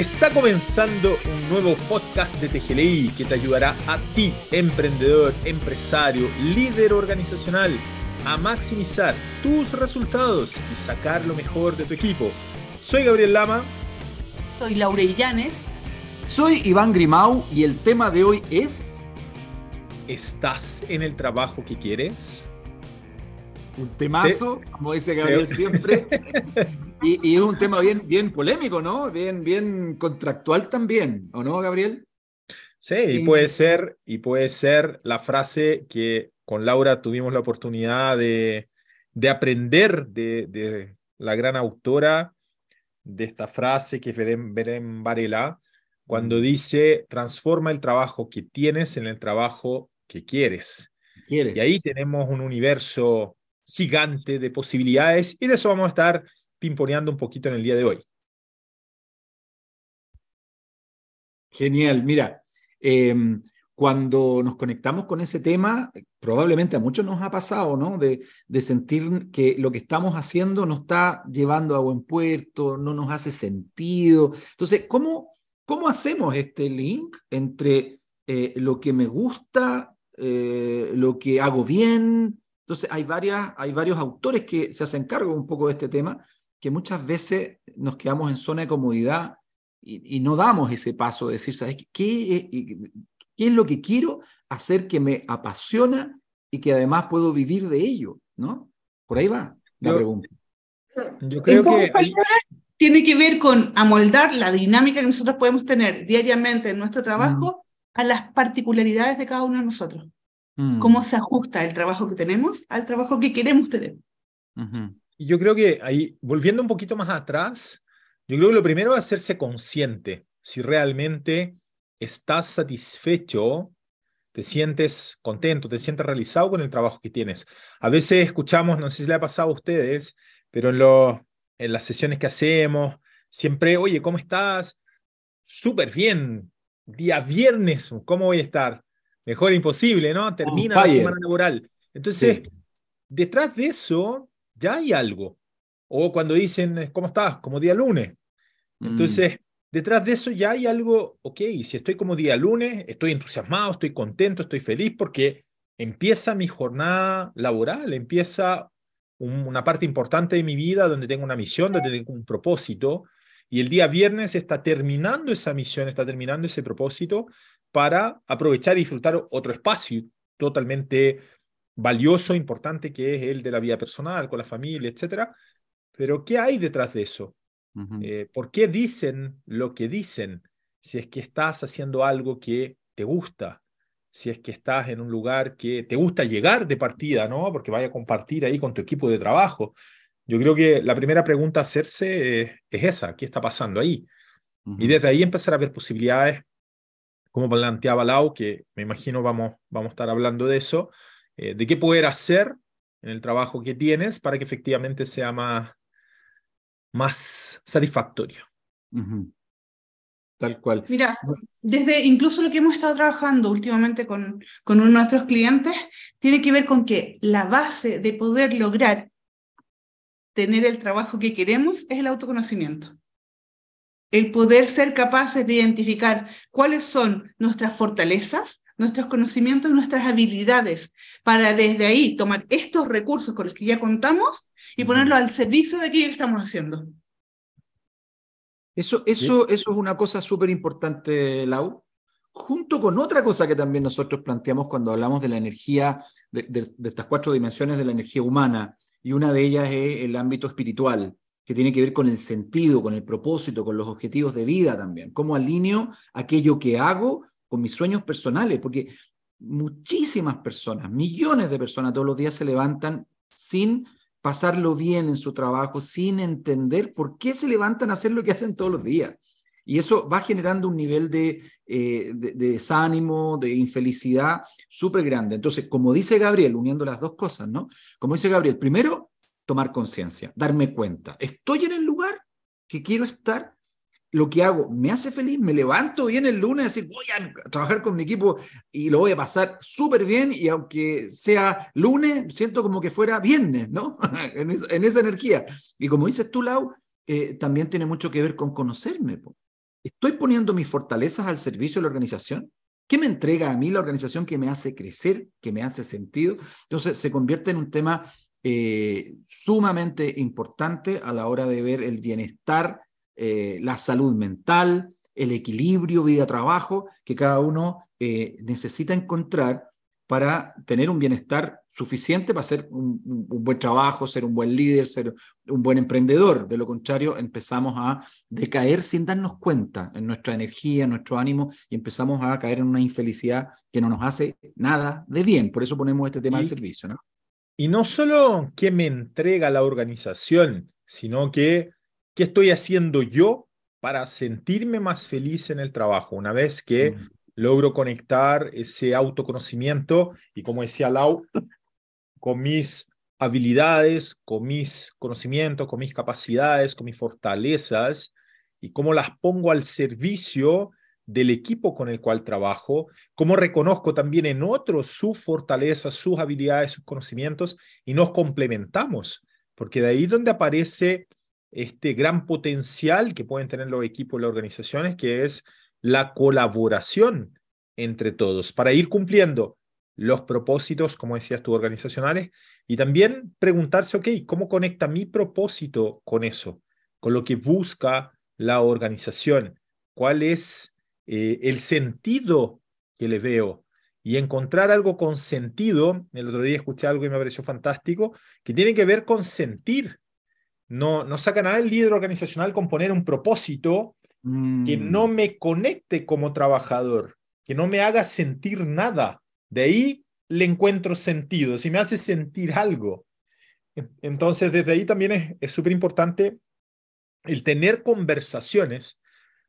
Está comenzando un nuevo podcast de TGLI que te ayudará a ti, emprendedor, empresario, líder organizacional, a maximizar tus resultados y sacar lo mejor de tu equipo. Soy Gabriel Lama. Soy Laura Illanes. Soy Iván Grimau y el tema de hoy es... ¿Estás en el trabajo que quieres? Un temazo, como dice Gabriel siempre. Y, es un tema bien, bien polémico, ¿no? Bien, bien contractual también, ¿o no, Gabriel? Sí, y puede ser, y puede ser la frase que con Laura tuvimos la oportunidad de, de aprender de, de, la gran autora de esta frase que es Belén Varela, cuando dice, transforma el trabajo que tienes en el trabajo que quieres. quieres. Y ahí tenemos un universo gigante de posibilidades y de eso vamos a estar pimponeando un poquito en el día de hoy. Genial, mira, em, cuando nos conectamos con ese tema, probablemente a muchos nos ha pasado, ¿no? De, de, sentir que lo que estamos haciendo no está llevando a buen puerto, no nos hace sentido. Entonces, ¿cómo, cómo hacemos este link entre eh, lo que me gusta, eh, lo que hago bien? Entonces, hay, varias, hay varios autores que se hacen cargo un poco de este tema, que muchas veces nos quedamos en zona de comodidad y, no damos ese paso de decir, ¿sabes qué, qué es lo que quiero hacer que me apasiona y que además puedo vivir de ello? ¿no? Por ahí va la pregunta. Yo creo que tiene que ver con amoldar la dinámica que nosotros podemos tener diariamente en nuestro trabajo mm. a las particularidades de cada uno de nosotros. Mm. Cómo se ajusta el trabajo que tenemos al trabajo que queremos tener. Y yo creo que ahí, volviendo un poquito más atrás, yo creo que lo primero es hacerse consciente si realmente estás satisfecho, te sientes contento, te sientes realizado con el trabajo que tienes. A veces escuchamos, no sé si le ha pasado a ustedes, pero en, lo, en las sesiones que hacemos, siempre, oye, ¿cómo estás? Súper bien. Día viernes, ¿cómo voy a estar? Mejor imposible, ¿no? Termina la semana laboral. Entonces, detrás de eso, ya hay algo. O cuando dicen, ¿cómo estás? Como día lunes. Mm. Entonces, detrás de eso ya hay algo, ok, si estoy como día lunes, estoy entusiasmado, estoy contento, estoy feliz porque empieza mi jornada laboral, empieza una parte importante de mi vida donde tengo una misión, donde tengo un propósito. Y el día viernes está terminando esa misión, está terminando ese propósito para aprovechar y disfrutar otro espacio totalmente valioso, importante, que es el de la vida personal, con la familia, etcétera. Pero, ¿qué hay detrás de eso? Eh, ¿Por qué dicen lo que dicen? Si es que estás haciendo algo que te gusta, si es que estás en un lugar que te gusta llegar de partida, ¿no? Porque vaya a compartir ahí con tu equipo de trabajo. Yo creo que la primera pregunta a hacerse es, esa, ¿qué está pasando ahí? Y desde ahí empezar a ver posibilidades, como planteaba Lau, que me imagino vamos, vamos a estar hablando de eso, eh, de qué poder hacer en el trabajo que tienes para que efectivamente sea más, más satisfactorio. Tal cual. Mira, desde incluso lo que hemos estado trabajando últimamente con, con uno de nuestros clientes, tiene que ver con que la base de poder lograr tener el trabajo que queremos es el autoconocimiento. El poder ser capaces de identificar cuáles son nuestras fortalezas, nuestros conocimientos, nuestras habilidades, para desde ahí tomar estos recursos con los que ya contamos y ponerlos al servicio de aquello que estamos haciendo. Eso, eso, eso es una cosa súper importante, Lau, junto con otra cosa que también nosotros planteamos cuando hablamos de la energía, de, de estas cuatro dimensiones de la energía humana, y una de ellas es el ámbito espiritual, que tiene que ver con el sentido, con el propósito, con los objetivos de vida también. ¿Cómo alineo aquello que hago con mis sueños personales, porque muchísimas personas, millones de personas todos los días se levantan sin pasarlo bien en su trabajo, sin entender por qué se levantan a hacer lo que hacen todos los días. Y eso va generando un nivel de, eh, de, desánimo, de infelicidad súper grande. Entonces, como dice Gabriel, uniendo las dos cosas, ¿no? Como dice Gabriel, primero, tomar conciencia, darme cuenta. ¿Estoy en el lugar que quiero estar? Lo que hago me hace feliz, me levanto bien el lunes decir, voy a trabajar con mi equipo y lo voy a pasar súper bien y aunque sea lunes, siento como que fuera viernes, ¿no? en, esa energía. Y como dices tú, Lau, eh, también tiene mucho que ver con conocerme. ¿estoy poniendo mis fortalezas al servicio de la organización? ¿Qué me entrega a mí la organización que me hace crecer, que me hace sentido? Entonces se convierte en un tema eh, sumamente importante a la hora de ver el bienestar, eh, la salud mental, el equilibrio vida-trabajo que cada uno eh, necesita encontrar para tener un bienestar suficiente para hacer un, buen trabajo, ser un buen líder, ser un buen emprendedor. De lo contrario, empezamos a decaer sin darnos cuenta en nuestra energía, en nuestro ánimo y empezamos a caer en una infelicidad que no nos hace nada de bien. Por eso ponemos este tema de servicio. ¿no? Y no solo qué me entrega la organización, sino que qué estoy haciendo yo para sentirme más feliz en el trabajo. Una vez que mm logro conectar ese autoconocimiento y como decía Lau, con mis habilidades, con mis conocimientos, con mis capacidades, con mis fortalezas y cómo las pongo al servicio del equipo con el cual trabajo, cómo reconozco también en otros sus fortalezas, sus habilidades, sus conocimientos y nos complementamos, porque de ahí donde aparece este gran potencial que pueden tener los equipos y las organizaciones, que es la colaboración entre todos para ir cumpliendo los propósitos, como decías tú, organizacionales, y también preguntarse, ok, ¿cómo conecta mi propósito con eso, con lo que busca la organización? ¿Cuál es eh, el sentido que le veo? Y encontrar algo con sentido, el otro día escuché algo y me pareció fantástico, que tiene que ver con sentir. No, no saca nada el líder organizacional con poner un propósito que no Mm. me conecte como trabajador, que no me haga sentir nada. De ahí le encuentro sentido, si me hace sentir algo. En- Entonces, desde ahí también es súper importante el tener conversaciones,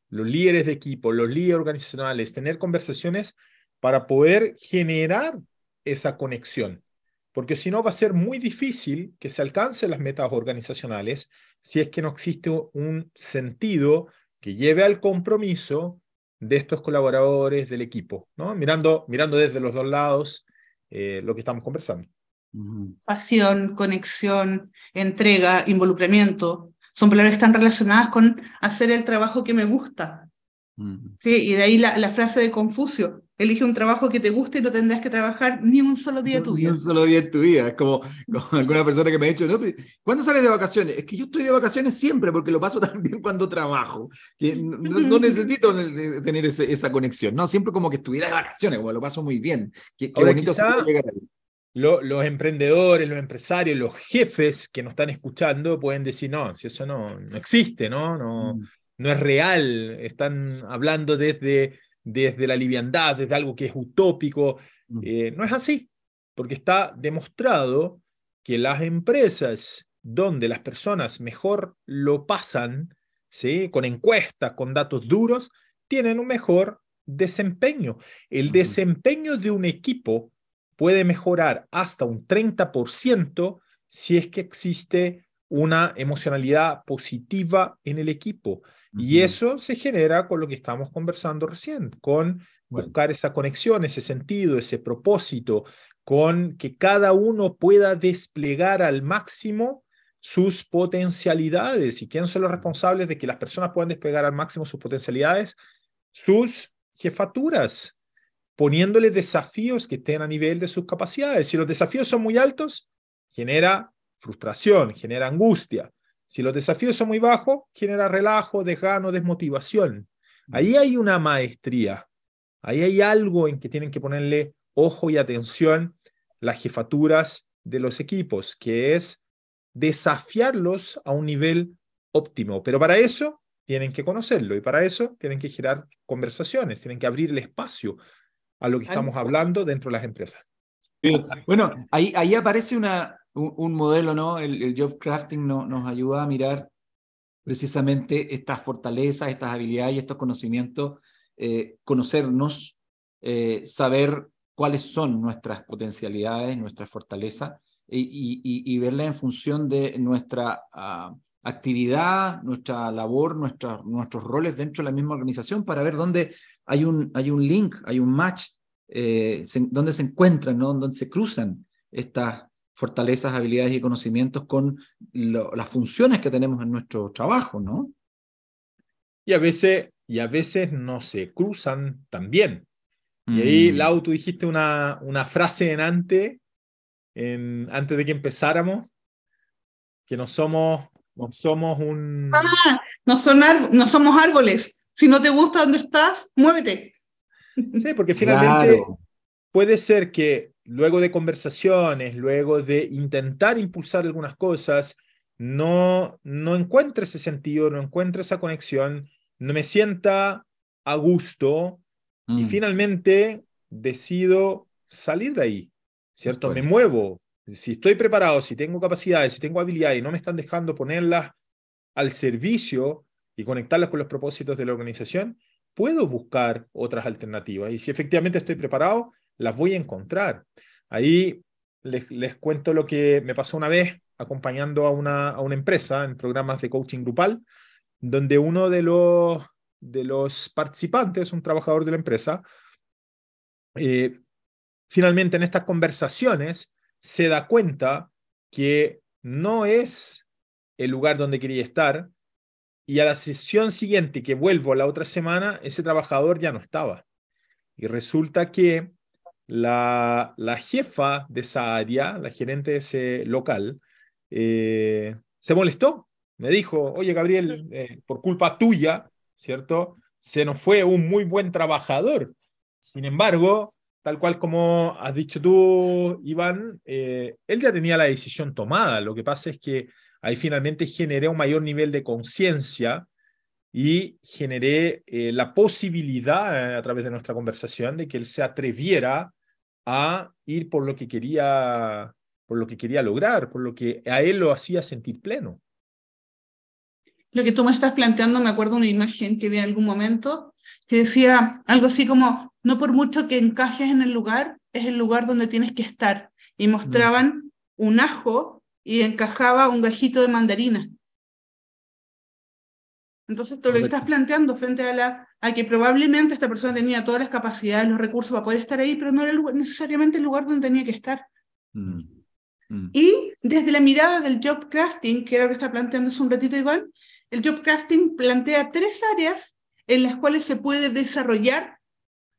los líderes de equipo, los líderes organizacionales, tener conversaciones para poder generar esa conexión. Porque si no, va a ser muy difícil que se alcancen las metas organizacionales si es que no existe un sentido que lleve al compromiso de estos colaboradores del equipo, ¿no? Mirando, mirando desde los dos lados eh, lo que estamos conversando. Pasión, conexión, entrega, involucramiento, son palabras que están relacionadas con hacer el trabajo que me gusta. ¿sí? Y de ahí la, la frase de Confucio, elige un trabajo que te guste y no tendrás que trabajar ni un solo día de tu Ni vida. un solo día en tu vida. Es como, como alguna persona que me ha dicho, no, ¿cuándo sales de vacaciones? Es que yo estoy de vacaciones siempre porque lo paso también cuando trabajo. Que no, no necesito eh, tener ese- esa conexión. No, siempre como que estuviera de vacaciones, como lo paso muy bien. Qué, qué Ahora, bonito quizá- llegar ahí. Lo- los emprendedores, los empresarios, los jefes que nos están escuchando pueden decir, no, si eso no, no existe, ¿no? No, Mm. no es real, están hablando desde, desde la liviandad, desde algo que es utópico. Mm. Eh, no es así, porque está demostrado que las empresas donde las personas mejor lo pasan, ¿sí? con encuestas, con datos duros, tienen un mejor desempeño. El desempeño de un equipo puede mejorar hasta un 30% si es que existe una emocionalidad positiva en el equipo. Y eso se genera con lo que estamos conversando recién, con Bueno. buscar esa conexión, ese sentido, ese propósito, con que cada uno pueda desplegar al máximo sus potencialidades. ¿Y quiénes son los responsables de que las personas puedan desplegar al máximo sus potencialidades? Sus jefaturas, poniéndole desafíos que estén a nivel de sus capacidades. Si los desafíos son muy altos, genera frustración, genera angustia. Si los desafíos son muy bajos, genera relajo, desgano, desmotivación. Ahí hay una maestría. Ahí hay algo en que tienen que ponerle ojo y atención las jefaturas de los equipos, que es desafiarlos a un nivel óptimo. Pero para eso tienen que conocerlo y para eso tienen que girar conversaciones, tienen que abrir el espacio a lo que estamos hablando dentro de las empresas. Bueno, ahí, ahí aparece una, un, modelo, ¿no? El, job crafting no- nos ayuda a mirar precisamente estas fortalezas, estas habilidades y estos conocimientos, eh, conocernos, eh, saber cuáles son nuestras potencialidades, nuestras fortalezas y- y verlas en función de nuestra ah, actividad, nuestra labor, nuestra, nuestros roles dentro de la misma organización para ver dónde hay un, hay un link, hay un match, eh, se- dónde se encuentran, ¿no? dónde se cruzan estas fortalezas, habilidades y conocimientos con lo- las funciones que tenemos en nuestro trabajo, ¿no? y a veces, y a veces no se cruzan también. Y ahí, mm. Lau, tú dijiste una, una frase en antes, en, antes de que empezáramos, que no somos, no somos un... Ah, no, son no somos árboles. Si no te gusta donde estás, muévete. Sí, porque finalmente puede ser que luego de conversaciones, luego de intentar impulsar algunas cosas, no, no encuentre ese sentido, no encuentre esa conexión, no me sienta a gusto y mm. finalmente decido salir de ahí, ¿cierto? Me muevo. Si estoy preparado, si tengo capacidades, si tengo habilidades y no me están dejando ponerlas al servicio y conectarlas con los propósitos de la organización, puedo buscar otras alternativas. Y si efectivamente estoy preparado, las voy a encontrar. Ahí les, les cuento lo que me pasó una vez acompañando a una, a una empresa en programas de coaching grupal, donde uno de los, de los participantes, un trabajador de la empresa, eh, finalmente en estas conversaciones se da cuenta que no es el lugar donde quería estar y a la sesión siguiente que vuelvo la otra semana, ese trabajador ya no estaba. Y resulta que la, la jefa de esa área, la gerente de ese local, eh, se molestó. Me dijo, oye Gabriel, eh, por culpa tuya, ¿cierto? Se nos fue un muy buen trabajador. Sin embargo, tal cual como has dicho tú, Iván, eh, él ya tenía la decisión tomada. Lo que pasa es que ahí finalmente generé un mayor nivel de conciencia y generé la posibilidad a través de nuestra conversación de que él se atreviera a ir por lo que quería por lo que quería lograr, por lo que a él lo hacía sentir pleno. Lo que tú me estás planteando, me acuerdo una imagen que vi en algún momento, que decía algo así como, no por mucho que encajes en el lugar, es el lugar donde tienes que estar. Y mostraban un ajo y encajaba un gajito de mandarina. Entonces, tú lo que estás planteando frente a, la, a que probablemente esta persona tenía todas las capacidades, los recursos para poder estar ahí, pero no era necesariamente el lugar donde tenía que estar. Mm. Mm. Y desde la mirada del job crafting, que era lo que está planteando hace un ratito igual, el job crafting plantea tres áreas en las cuales se puede desarrollar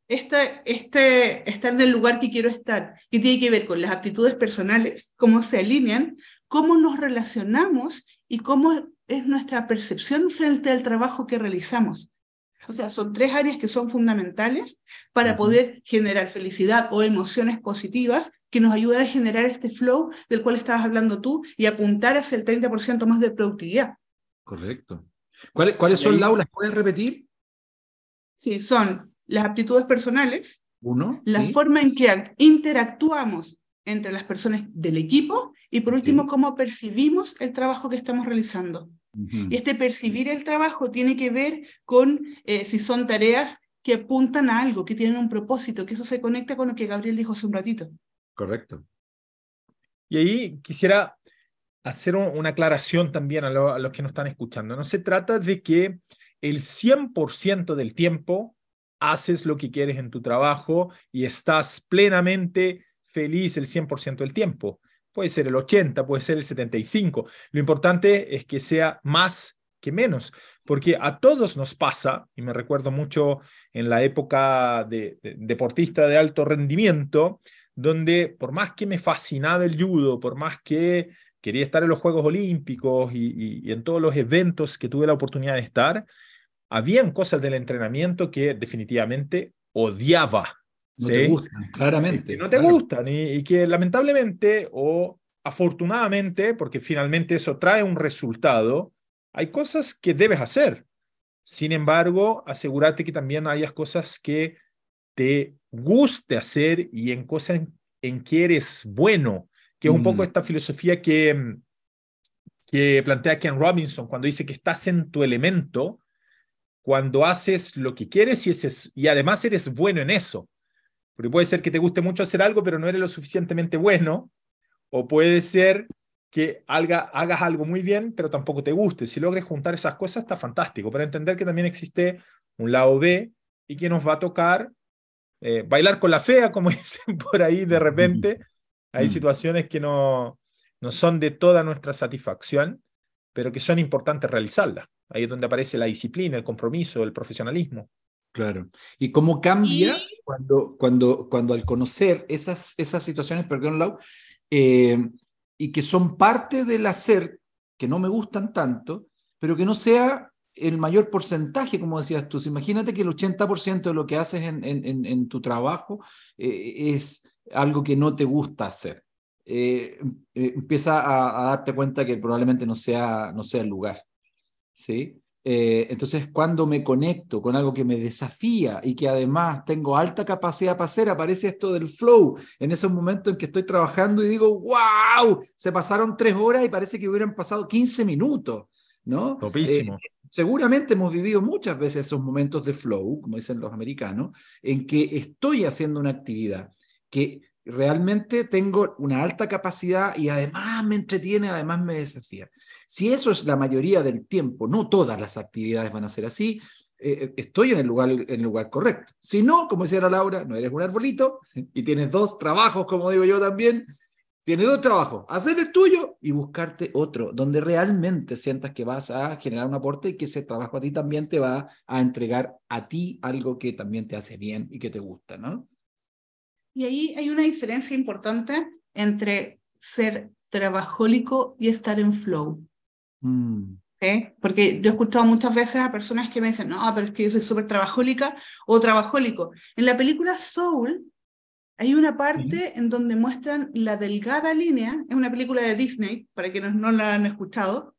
este, este, estar en el lugar que quiero estar, que tiene que ver con las actitudes personales, cómo se alinean, cómo nos relacionamos y cómo es nuestra percepción frente al trabajo que realizamos. O sea, son tres áreas que son fundamentales para poder generar felicidad o emociones positivas que nos ayuden a generar este flow del cual estabas hablando tú y apuntar hacia el 30% más de productividad. Correcto. ¿Cuáles, ¿Cuáles son, las aulas? ¿Puedes repetir? Sí, son las aptitudes personales, Uno, la forma en que interactuamos entre las personas del equipo y por último, cómo percibimos el trabajo que estamos realizando. Y este percibir el trabajo tiene que ver con eh, si son tareas que apuntan a algo, que tienen un propósito, que eso se conecta con lo que Gabriel dijo hace un ratito. Correcto. Y ahí quisiera hacer una aclaración también a, a los que nos están escuchando. No se trata de que el 100% del tiempo haces lo que quieres en tu trabajo y estás plenamente feliz el 100% del tiempo puede ser el 80, puede ser el 75. Lo importante es que sea más que menos, porque a todos nos pasa, y me recuerdo mucho en la época de, deportista de alto rendimiento, donde por más que me fascinaba el judo, por más que quería estar en los Juegos Olímpicos y, en todos los eventos que tuve la oportunidad de estar, habían cosas del entrenamiento que definitivamente odiaba. No te gustan, claramente. No te gustan y, que lamentablemente o afortunadamente, porque finalmente eso trae un resultado, hay cosas que debes hacer. Sin embargo, asegúrate que también hayas cosas que te guste hacer y en cosas en, que eres bueno, que es un poco mm. esta filosofía que, que plantea Ken Robinson cuando dice que estás en tu elemento cuando haces lo que quieres y, y además eres bueno en eso. Porque puede ser que te guste mucho hacer algo, pero no eres lo suficientemente bueno. O puede ser que hagas algo muy bien, pero tampoco te guste. Si logres juntar esas cosas, está fantástico. Para entender que también existe un lado B y que nos va a tocar eh, bailar con la fea, como dicen por ahí de repente. Hay situaciones que no, no son de toda nuestra satisfacción, pero que son importantes realizarlas. Ahí es donde aparece la disciplina, el compromiso, el profesionalismo. Claro. ¿Y cómo cambia Cuando, cuando, cuando al conocer esas, esas situaciones, perdón, Lau, eh, y que son parte del hacer que no me gustan tanto, pero que no sea el mayor porcentaje, como decías tú. Imagínate que el 80% de lo que haces en, en, en tu trabajo eh, es algo que no te gusta hacer. Eh, empieza a, a, darte cuenta que probablemente no sea, no sea el lugar. ¿sí? Eh, entonces, cuando me conecto con algo que me desafía y que además tengo alta capacidad para hacer, aparece esto del flow, en esos momentos en que estoy trabajando y digo, wow, se pasaron tres horas y parece que hubieran pasado 15 minutos, ¿no? Topísimo. Eh, seguramente hemos vivido muchas veces esos momentos de flow, como dicen los americanos, en que estoy haciendo una actividad que realmente tengo una alta capacidad y además me entretiene, además me desafía. Si eso es la mayoría del tiempo, no todas las actividades van a ser así, eh, eh, estoy en el, lugar, en el lugar correcto. Si no, como decía la Laura, no eres un arbolito y tienes dos trabajos, como digo yo también, tienes dos trabajos, hacer el tuyo y buscarte otro, donde realmente sientas que vas a generar un aporte y que ese trabajo a ti también te va a entregar a ti algo que también te hace bien y que te gusta, ¿no? Y ahí hay una diferencia importante entre ser trabajólico y estar en flow. Mm. Porque yo he escuchado muchas veces a personas que me dicen, no, pero es que yo soy súper trabajólica o trabajólico. En la película Soul hay una parte en donde muestran la delgada línea, es una película de Disney, para quienes no la han escuchado.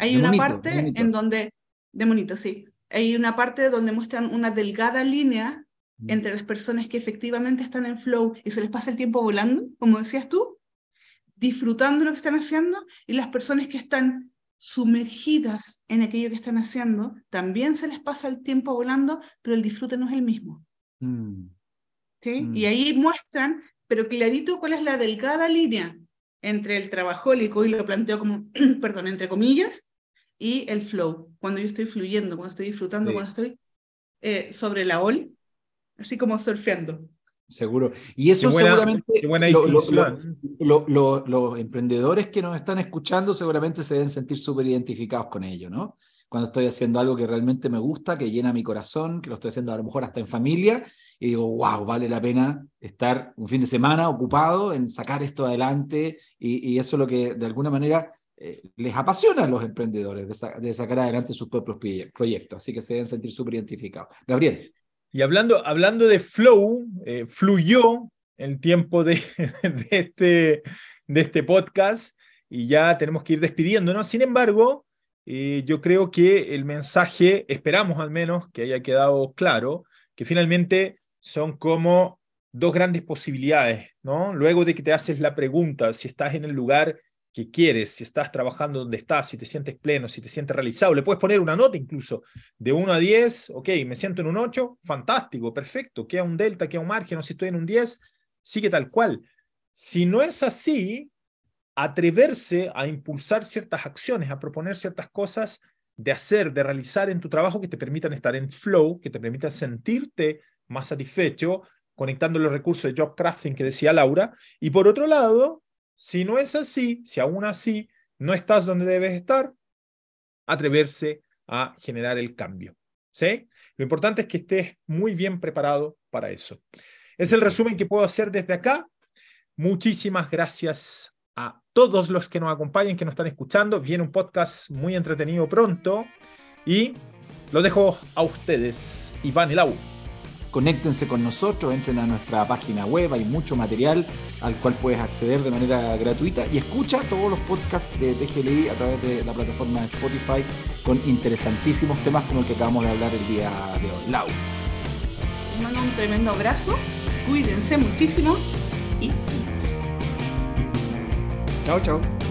hay una parte en donde, de monito, sí, hay una parte donde muestran una delgada línea. Entre las personas que efectivamente están en flow y se les pasa el tiempo volando, como decías tú, disfrutando lo que están haciendo, y las personas que están sumergidas en aquello que están haciendo, también se les pasa el tiempo volando, pero el disfrute no es el mismo. Mm. ¿Sí? Mm. Y ahí muestran, pero clarito, cuál es la delgada línea entre el trabajólico, y lo planteo como, perdón, entre comillas, y el flow, cuando yo estoy fluyendo, cuando estoy disfrutando, cuando estoy eh, sobre la ola, así como surfeando. Seguro. Y eso seguramente los emprendedores que nos están escuchando seguramente se deben sentir súper identificados con ello, ¿no? Cuando estoy haciendo algo que realmente me gusta, que llena mi corazón, que lo estoy haciendo a lo mejor hasta en familia, y digo, wow, vale la pena estar un fin de semana ocupado en sacar esto adelante, y, eso es lo que de alguna manera eh, les apasiona a los emprendedores, de, de sacar adelante sus propios proyectos, así que se deben sentir súper identificados. Gabriel. Y hablando, hablando de flow, eh, fluyó el tiempo de, este, de este podcast y ya tenemos que ir despidiéndonos. Sin embargo, eh, yo creo que el mensaje, esperamos al menos que haya quedado claro, que finalmente son como dos grandes posibilidades, ¿no? Luego de que te haces la pregunta si estás en el lugar que quieres, si estás trabajando donde estás, si te sientes pleno, si te sientes realizado. Le puedes poner una nota incluso de 1 a 10, ok, me siento en un 8, fantástico, perfecto, queda un delta, queda un margen, o si estoy en un 10, sigue tal cual. Si no es así, atreverse a impulsar ciertas acciones, a proponer ciertas cosas de hacer, de realizar en tu trabajo que te permitan estar en flow, que te permitan sentirte más satisfecho, conectando los recursos de job crafting que decía Laura. Y por otro lado, si no es así, si aún así no estás donde debes estar, atreverse a generar el cambio. ¿sí? Lo importante es que estés muy bien preparado para eso. Es el resumen que puedo hacer desde acá. Muchísimas gracias a todos los que nos acompañan, que nos están escuchando. Viene un podcast muy entretenido pronto y lo dejo a ustedes, Iván y Lau conéctense con nosotros, entren a nuestra página web, hay mucho material al cual puedes acceder de manera gratuita y escucha todos los podcasts de TGLI a través de la plataforma de Spotify con interesantísimos temas como el que acabamos de hablar el día de hoy. Lau. Les mando un tremendo abrazo, cuídense muchísimo y... Chao, chao.